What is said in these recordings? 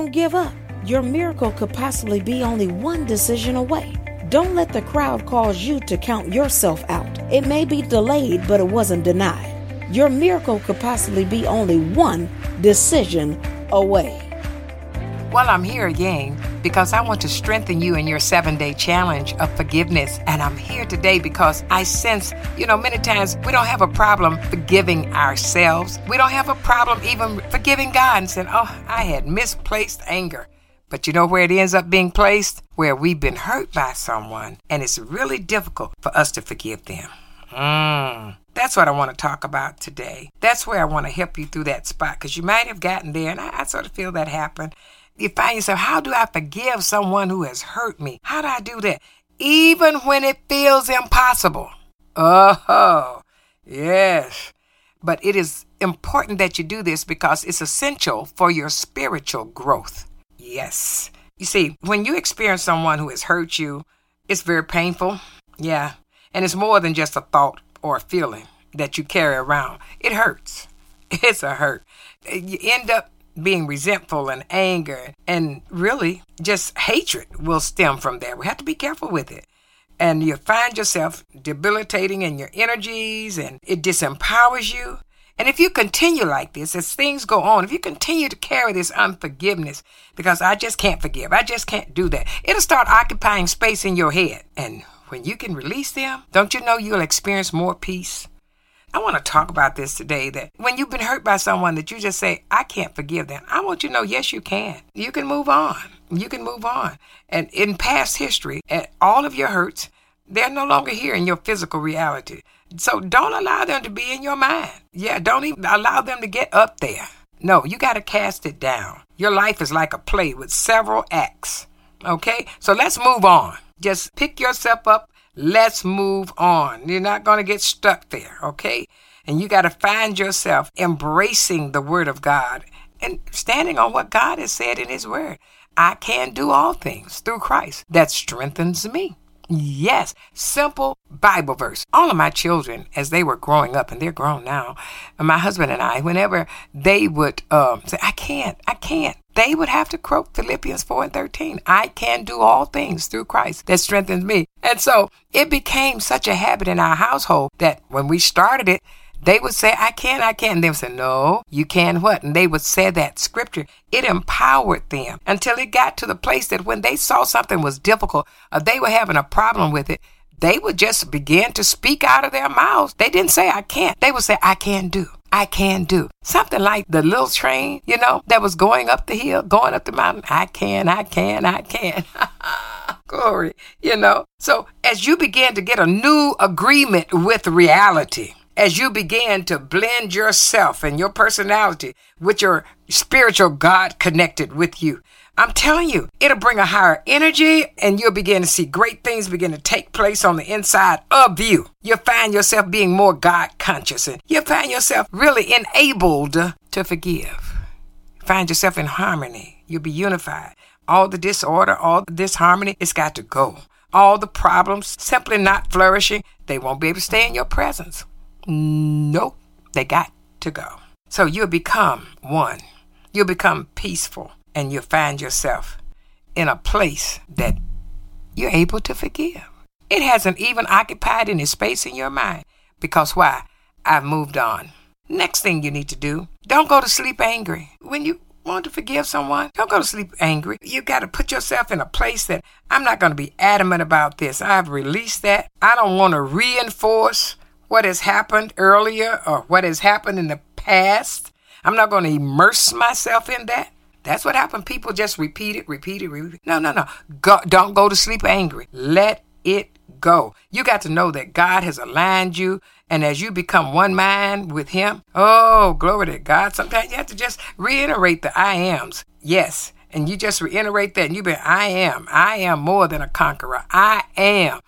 Don't give up. Your miracle could possibly be only one decision away. Don't let the crowd cause you to count yourself out. It may be delayed, but it wasn't denied. Your miracle could possibly be only one decision away. Well, I'm here again because I want to strengthen you in your seven day challenge of forgiveness. And I'm here today because I sense, you know, many times we don't have a problem forgiving ourselves. We don't have a problem even forgiving God and saying, oh, I had misplaced anger. But you know where it ends up being placed? Where we've been hurt by someone, and it's really difficult for us to forgive them. Mm. That's what I want to talk about today. That's where I want to help you through that spot because you might have gotten there, and I, I sort of feel that happen. You find yourself, how do I forgive someone who has hurt me? How do I do that? Even when it feels impossible. Oh, yes. But it is important that you do this because it's essential for your spiritual growth. Yes. You see, when you experience someone who has hurt you, it's very painful. Yeah. And it's more than just a thought or a feeling that you carry around. It hurts. It's a hurt. You end up being resentful and anger and really just hatred will stem from there. We have to be careful with it. And you find yourself debilitating in your energies and it disempowers you. And if you continue like this, as things go on, if you continue to carry this unforgiveness, because I just can't forgive, I just can't do that, it'll start occupying space in your head. And when you can release them, don't you know you'll experience more peace? I want to talk about this today that when you've been hurt by someone that you just say, I can't forgive them, I want you to know, yes, you can. You can move on. You can move on. And in past history, and all of your hurts, they're no longer here in your physical reality. So don't allow them to be in your mind. Yeah, don't even allow them to get up there. No, you got to cast it down. Your life is like a play with several acts. Okay? So let's move on. Just pick yourself up. Let's move on. You're not going to get stuck there. Okay? And you got to find yourself embracing the Word of God and standing on what God has said in His Word. I can do all things through Christ that strengthens me. Yes, simple Bible verse. All of my children, as they were growing up, and they're grown now, my husband and I, whenever they would um, say, I can't, I can't, they would have to quote Philippians 4 and 13. I can do all things through Christ that strengthens me. And so it became such a habit in our household that when we started it, they would say, I can, I can. And they would say, No, you can what? And they would say that scripture. It empowered them until it got to the place that when they saw something was difficult or they were having a problem with it, they would just begin to speak out of their mouths. They didn't say, I can't. They would say, I can do. I can do. Something like the little train, you know, that was going up the hill, going up the mountain. I can, I can, I can. Glory, you know. So as you begin to get a new agreement with reality, as you begin to blend yourself and your personality with your spiritual God connected with you. I'm telling you, it'll bring a higher energy and you'll begin to see great things begin to take place on the inside of you. You'll find yourself being more God conscious and you'll find yourself really enabled to forgive. Find yourself in harmony. You'll be unified. All the disorder, all the disharmony, it's got to go. All the problems simply not flourishing, they won't be able to stay in your presence. Nope, they got to go. So you'll become one. You'll become peaceful and you'll find yourself in a place that you're able to forgive. It hasn't even occupied any space in your mind because why? I've moved on. Next thing you need to do, don't go to sleep angry. When you want to forgive someone, don't go to sleep angry. You got to put yourself in a place that I'm not going to be adamant about this. I've released that. I don't want to reinforce what has happened earlier or what has happened in the past. I'm not going to immerse myself in that. That's what happened. People just repeat it, repeat it, repeat it. No, no, no. Go, don't go to sleep angry. Let it go. You got to know that God has aligned you. And as you become one mind with Him, oh, glory to God. Sometimes you have to just reiterate the I ams. Yes. And you just reiterate that and you be, I am. I am more than a conqueror. I am.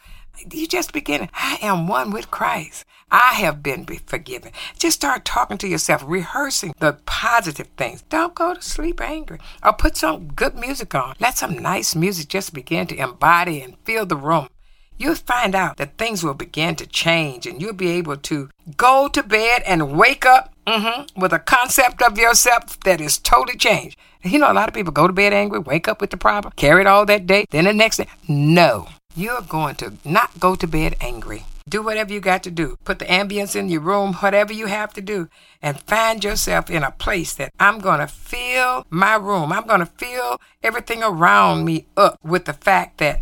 You just begin, I am one with Christ. I have been forgiven. Just start talking to yourself, rehearsing the positive things. Don't go to sleep angry. Or put some good music on. Let some nice music just begin to embody and fill the room. You'll find out that things will begin to change and you'll be able to go to bed and wake up Mm-hmm. With a concept of yourself that is totally changed. You know, a lot of people go to bed angry, wake up with the problem, carry it all that day, then the next day. No, you're going to not go to bed angry. Do whatever you got to do. Put the ambience in your room, whatever you have to do, and find yourself in a place that I'm going to fill my room. I'm going to fill everything around me up with the fact that,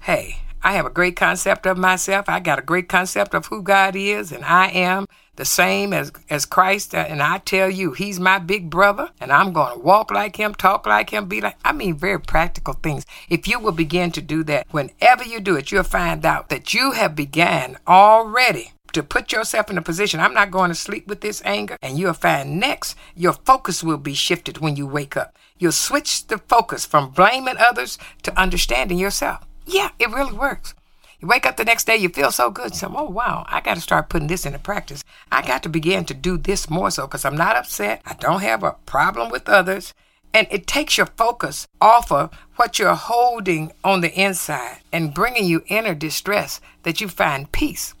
hey, I have a great concept of myself. I got a great concept of who God is, and I am the same as, as Christ. Uh, and I tell you, He's my big brother, and I'm going to walk like Him, talk like Him, be like, I mean, very practical things. If you will begin to do that, whenever you do it, you'll find out that you have began already to put yourself in a position. I'm not going to sleep with this anger. And you'll find next, your focus will be shifted when you wake up. You'll switch the focus from blaming others to understanding yourself. Yeah, it really works. You wake up the next day, you feel so good. So, oh, wow, I got to start putting this into practice. I got to begin to do this more so because I'm not upset. I don't have a problem with others. And it takes your focus off of what you're holding on the inside and bringing you inner distress that you find peace.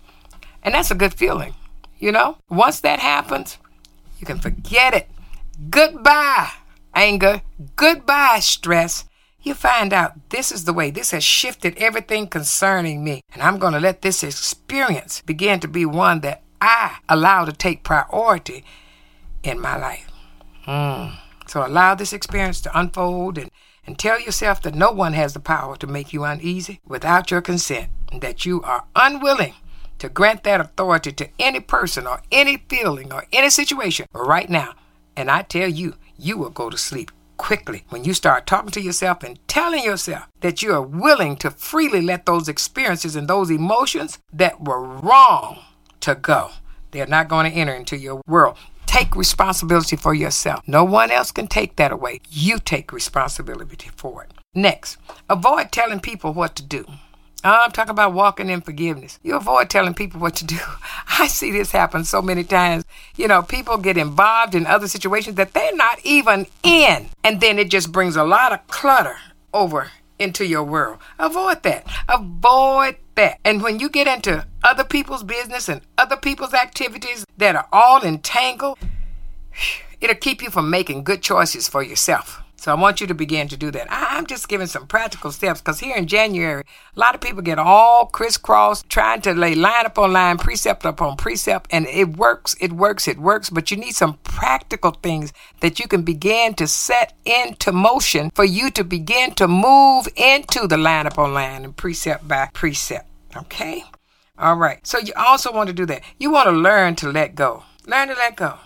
And that's a good feeling. You know, once that happens, you can forget it. Goodbye, anger. Goodbye, stress you find out this is the way this has shifted everything concerning me. And I'm going to let this experience begin to be one that I allow to take priority in my life. Mm. So allow this experience to unfold and, and tell yourself that no one has the power to make you uneasy without your consent, and that you are unwilling to grant that authority to any person or any feeling or any situation right now. And I tell you, you will go to sleep quickly when you start talking to yourself and telling yourself that you are willing to freely let those experiences and those emotions that were wrong to go. They're not going to enter into your world. Take responsibility for yourself. No one else can take that away. You take responsibility for it. Next, avoid telling people what to do. I'm talking about walking in forgiveness. You avoid telling people what to do. I see this happen so many times. You know, people get involved in other situations that they're not even in. And then it just brings a lot of clutter over into your world. Avoid that. Avoid that. And when you get into other people's business and other people's activities that are all entangled, it'll keep you from making good choices for yourself. So I want you to begin to do that. I'm just giving some practical steps because here in January, a lot of people get all crisscrossed trying to lay line upon line, precept upon precept, and it works, it works, it works. But you need some practical things that you can begin to set into motion for you to begin to move into the line upon line and precept by precept. Okay? All right. So you also want to do that. You want to learn to let go. Learn to let go.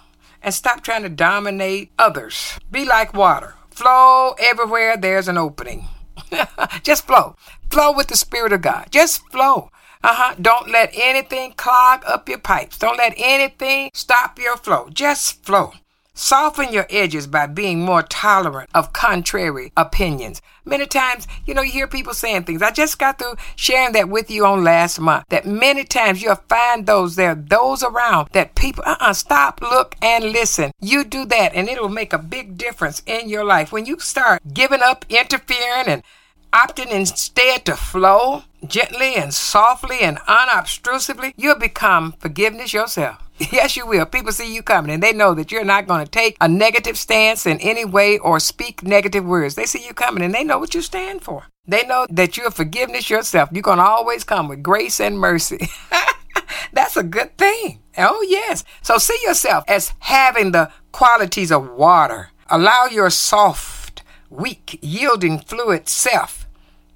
And stop trying to dominate others. Be like water Flow everywhere there's an opening. Just flow. Flow with the Spirit of God. Just flow. Uh huh. Don't let anything clog up your pipes. Don't let anything stop your flow. Just flow. Soften your edges by being more tolerant of contrary opinions. Many times, you know, you hear people saying things. I just got through sharing that with you on last month. That many times you'll find those there, those around that people, uh uh stop, look, and listen. You do that, and it'll make a big difference in your life. When you start giving up, interfering, and opting instead to flow gently and softly and unobtrusively, you'll become forgiveness yourself. Yes, you will. People see you coming and they know that you're not going to take a negative stance in any way or speak negative words. They see you coming and they know what you stand for. They know that you're forgiveness yourself. You're going to always come with grace and mercy. That's a good thing. Oh, yes. So see yourself as having the qualities of water. Allow your soft, weak, yielding fluid self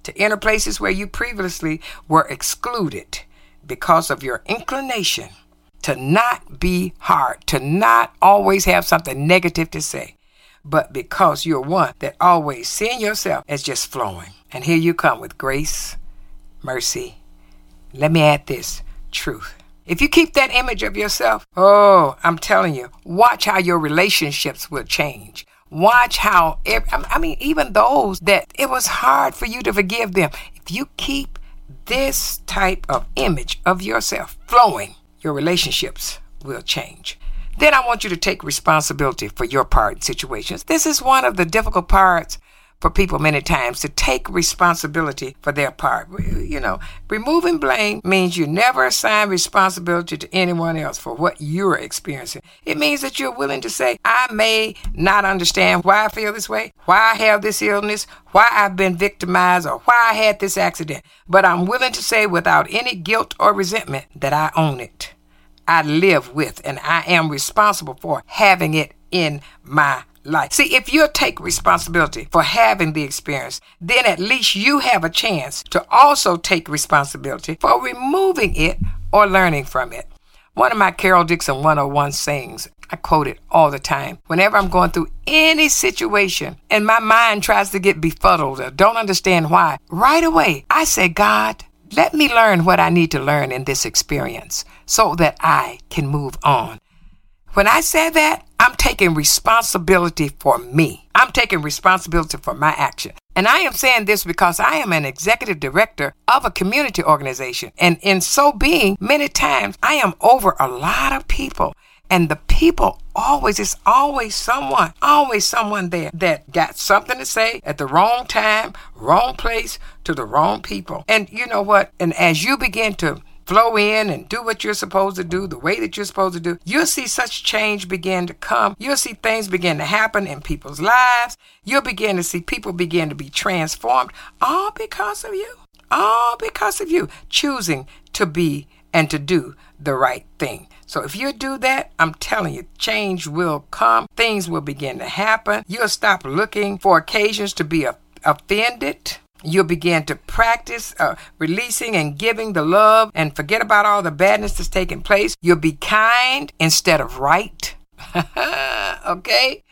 to enter places where you previously were excluded because of your inclination to not be hard, to not always have something negative to say, but because you're one that always seeing yourself as just flowing. And here you come with grace, mercy. Let me add this truth. If you keep that image of yourself, oh, I'm telling you, watch how your relationships will change. Watch how, every, I mean, even those that it was hard for you to forgive them. If you keep this type of image of yourself flowing, your relationships will change. Then I want you to take responsibility for your part in situations. This is one of the difficult parts, for people many times to take responsibility for their part. You know, removing blame means you never assign responsibility to anyone else for what you're experiencing. It means that you're willing to say, I may not understand why I feel this way, why I have this illness, why I've been victimized, or why I had this accident, but I'm willing to say without any guilt or resentment that I own it. I live with and I am responsible for having it in my life. See, if you take responsibility for having the experience, then at least you have a chance to also take responsibility for removing it or learning from it. One of my Carol Dixon 101 sayings, I quote it all the time. Whenever I'm going through any situation and my mind tries to get befuddled or don't understand why, right away I say, God, let me learn what I need to learn in this experience so that I can move on. When I say that, I'm taking responsibility for me. I'm taking responsibility for my action. And I am saying this because I am an executive director of a community organization. And in so being, many times I am over a lot of people. And the people always, it's always someone, always someone there that got something to say at the wrong time, wrong place, to the wrong people. And you know what? And as you begin to flow in and do what you're supposed to do the way that you're supposed to do, you'll see such change begin to come. You'll see things begin to happen in people's lives. You'll begin to see people begin to be transformed all because of you. All because of you choosing to be and to do the right thing. So if you do that, I'm telling you, change will come. Things will begin to happen. You'll stop looking for occasions to be offended You'll begin to practice uh, releasing and giving the love and forget about all the badness that's taking place. You'll be kind instead of right. okay?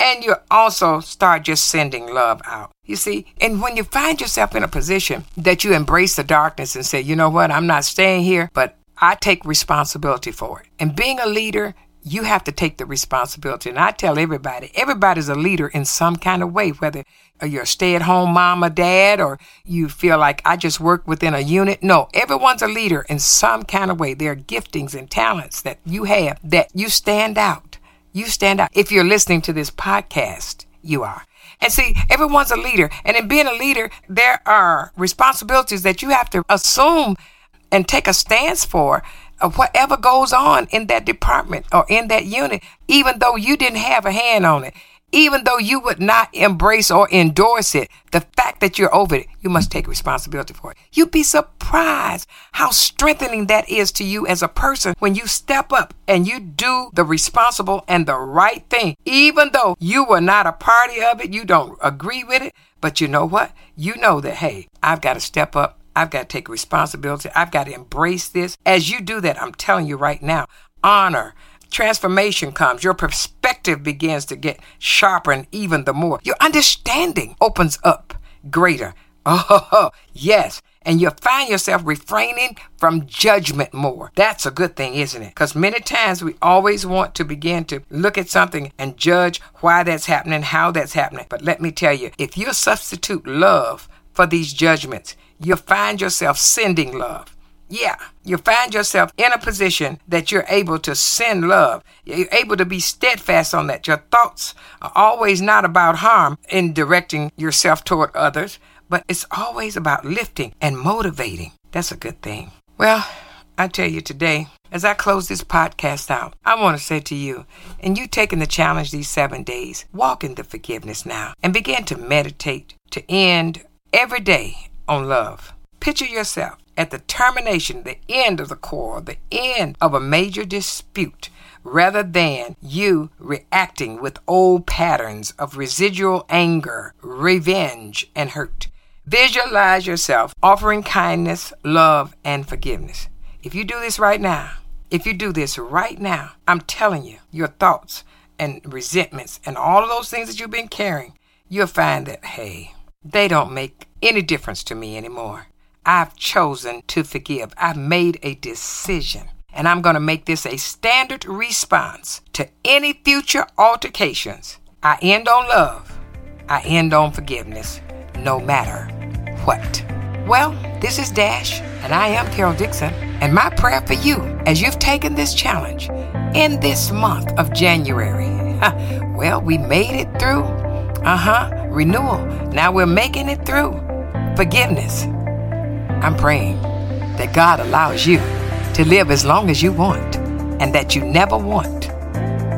And you also start just sending love out. You see, and when you find yourself in a position that you embrace the darkness and say, you know what, I'm not staying here, but I take responsibility for it. And being a leader, you have to take the responsibility. And I tell everybody, everybody's a leader in some kind of way, whether you're a stay at home mom or dad, or you feel like I just work within a unit. No, everyone's a leader in some kind of way. There are giftings and talents that you have that you stand out. You stand out. If you're listening to this podcast, you are. And see, everyone's a leader. And in being a leader, there are responsibilities that you have to assume and take a stance for whatever goes on in that department or in that unit, even though you didn't have a hand on it, even though you would not embrace or endorse it, the fact that you're over it, you must take responsibility for it. You'd be surprised how strengthening that is to you as a person when you step up and you do the responsible and the right thing, even though you were not a party of it, you don't agree with it. But you know what? You know that, hey, I've got to step up I've got to take responsibility. I've got to embrace this. As you do that, I'm telling you right now, honor, transformation comes. Your perspective begins to get sharpened even the more. Your understanding opens up greater. Oh, yes. And you find yourself refraining from judgment more. That's a good thing, isn't it? Because many times we always want to begin to look at something and judge why that's happening, how that's happening. But let me tell you, if you substitute love for these judgments, you find yourself sending love. Yeah, you find yourself in a position that you're able to send love. You're able to be steadfast on that. Your thoughts are always not about harm in directing yourself toward others, but it's always about lifting and motivating. That's a good thing. Well, I tell you today, as I close this podcast out, I want to say to you, and you taking the challenge these seven days, walk in the forgiveness now and begin to meditate to end every day on love. Picture yourself at the termination, the end of the quarrel, the end of a major dispute, rather than you reacting with old patterns of residual anger, revenge, and hurt. Visualize yourself offering kindness, love, and forgiveness. If you do this right now, if you do this right now, I'm telling you, your thoughts and resentments and all of those things that you've been carrying, you'll find that, hey, they don't make any difference to me anymore. I've chosen to forgive. I've made a decision. And I'm going to make this a standard response to any future altercations. I end on love. I end on forgiveness, no matter what. Well, this is Dash, and I am Carol Dixon. And my prayer for you as you've taken this challenge in this month of January. well, we made it through. Uh huh renewal. Now we're making it through. Forgiveness. I'm praying that God allows you to live as long as you want and that you never want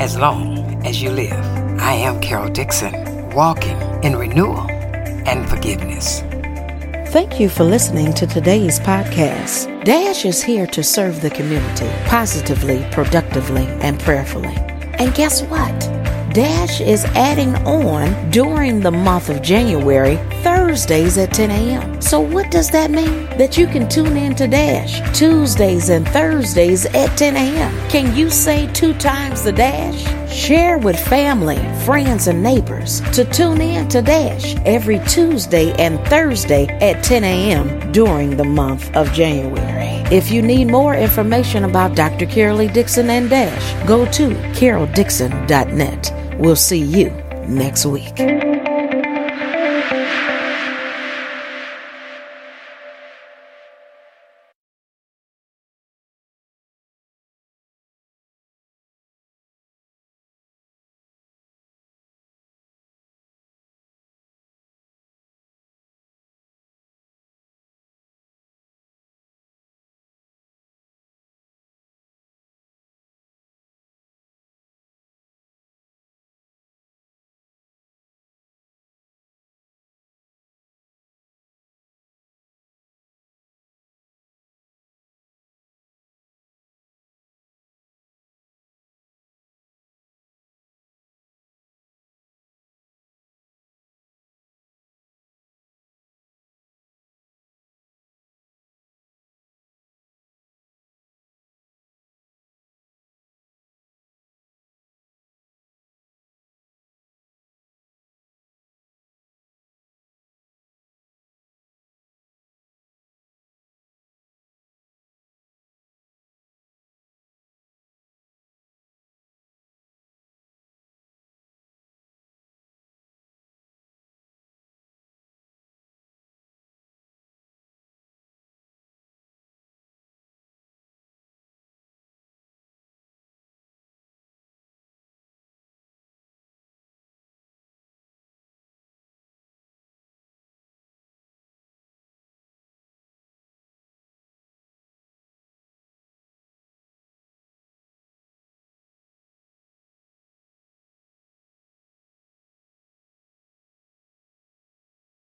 as long as you live. I am Carol Dixon, walking in renewal and forgiveness. Thank you for listening to today's podcast. Dash is here to serve the community positively, productively, and prayerfully. And guess what? Dash is adding on during the month of January, Thursdays at 10 a.m. So, what does that mean? That you can tune in to Dash Tuesdays and Thursdays at 10 a.m. Can you say two times the Dash? Share with family, friends, and neighbors to tune in to Dash every Tuesday and Thursday at 10 a.m. during the month of January. If you need more information about Dr. Carol Dixon and Dash, go to caroldixon.net. We'll see you next week.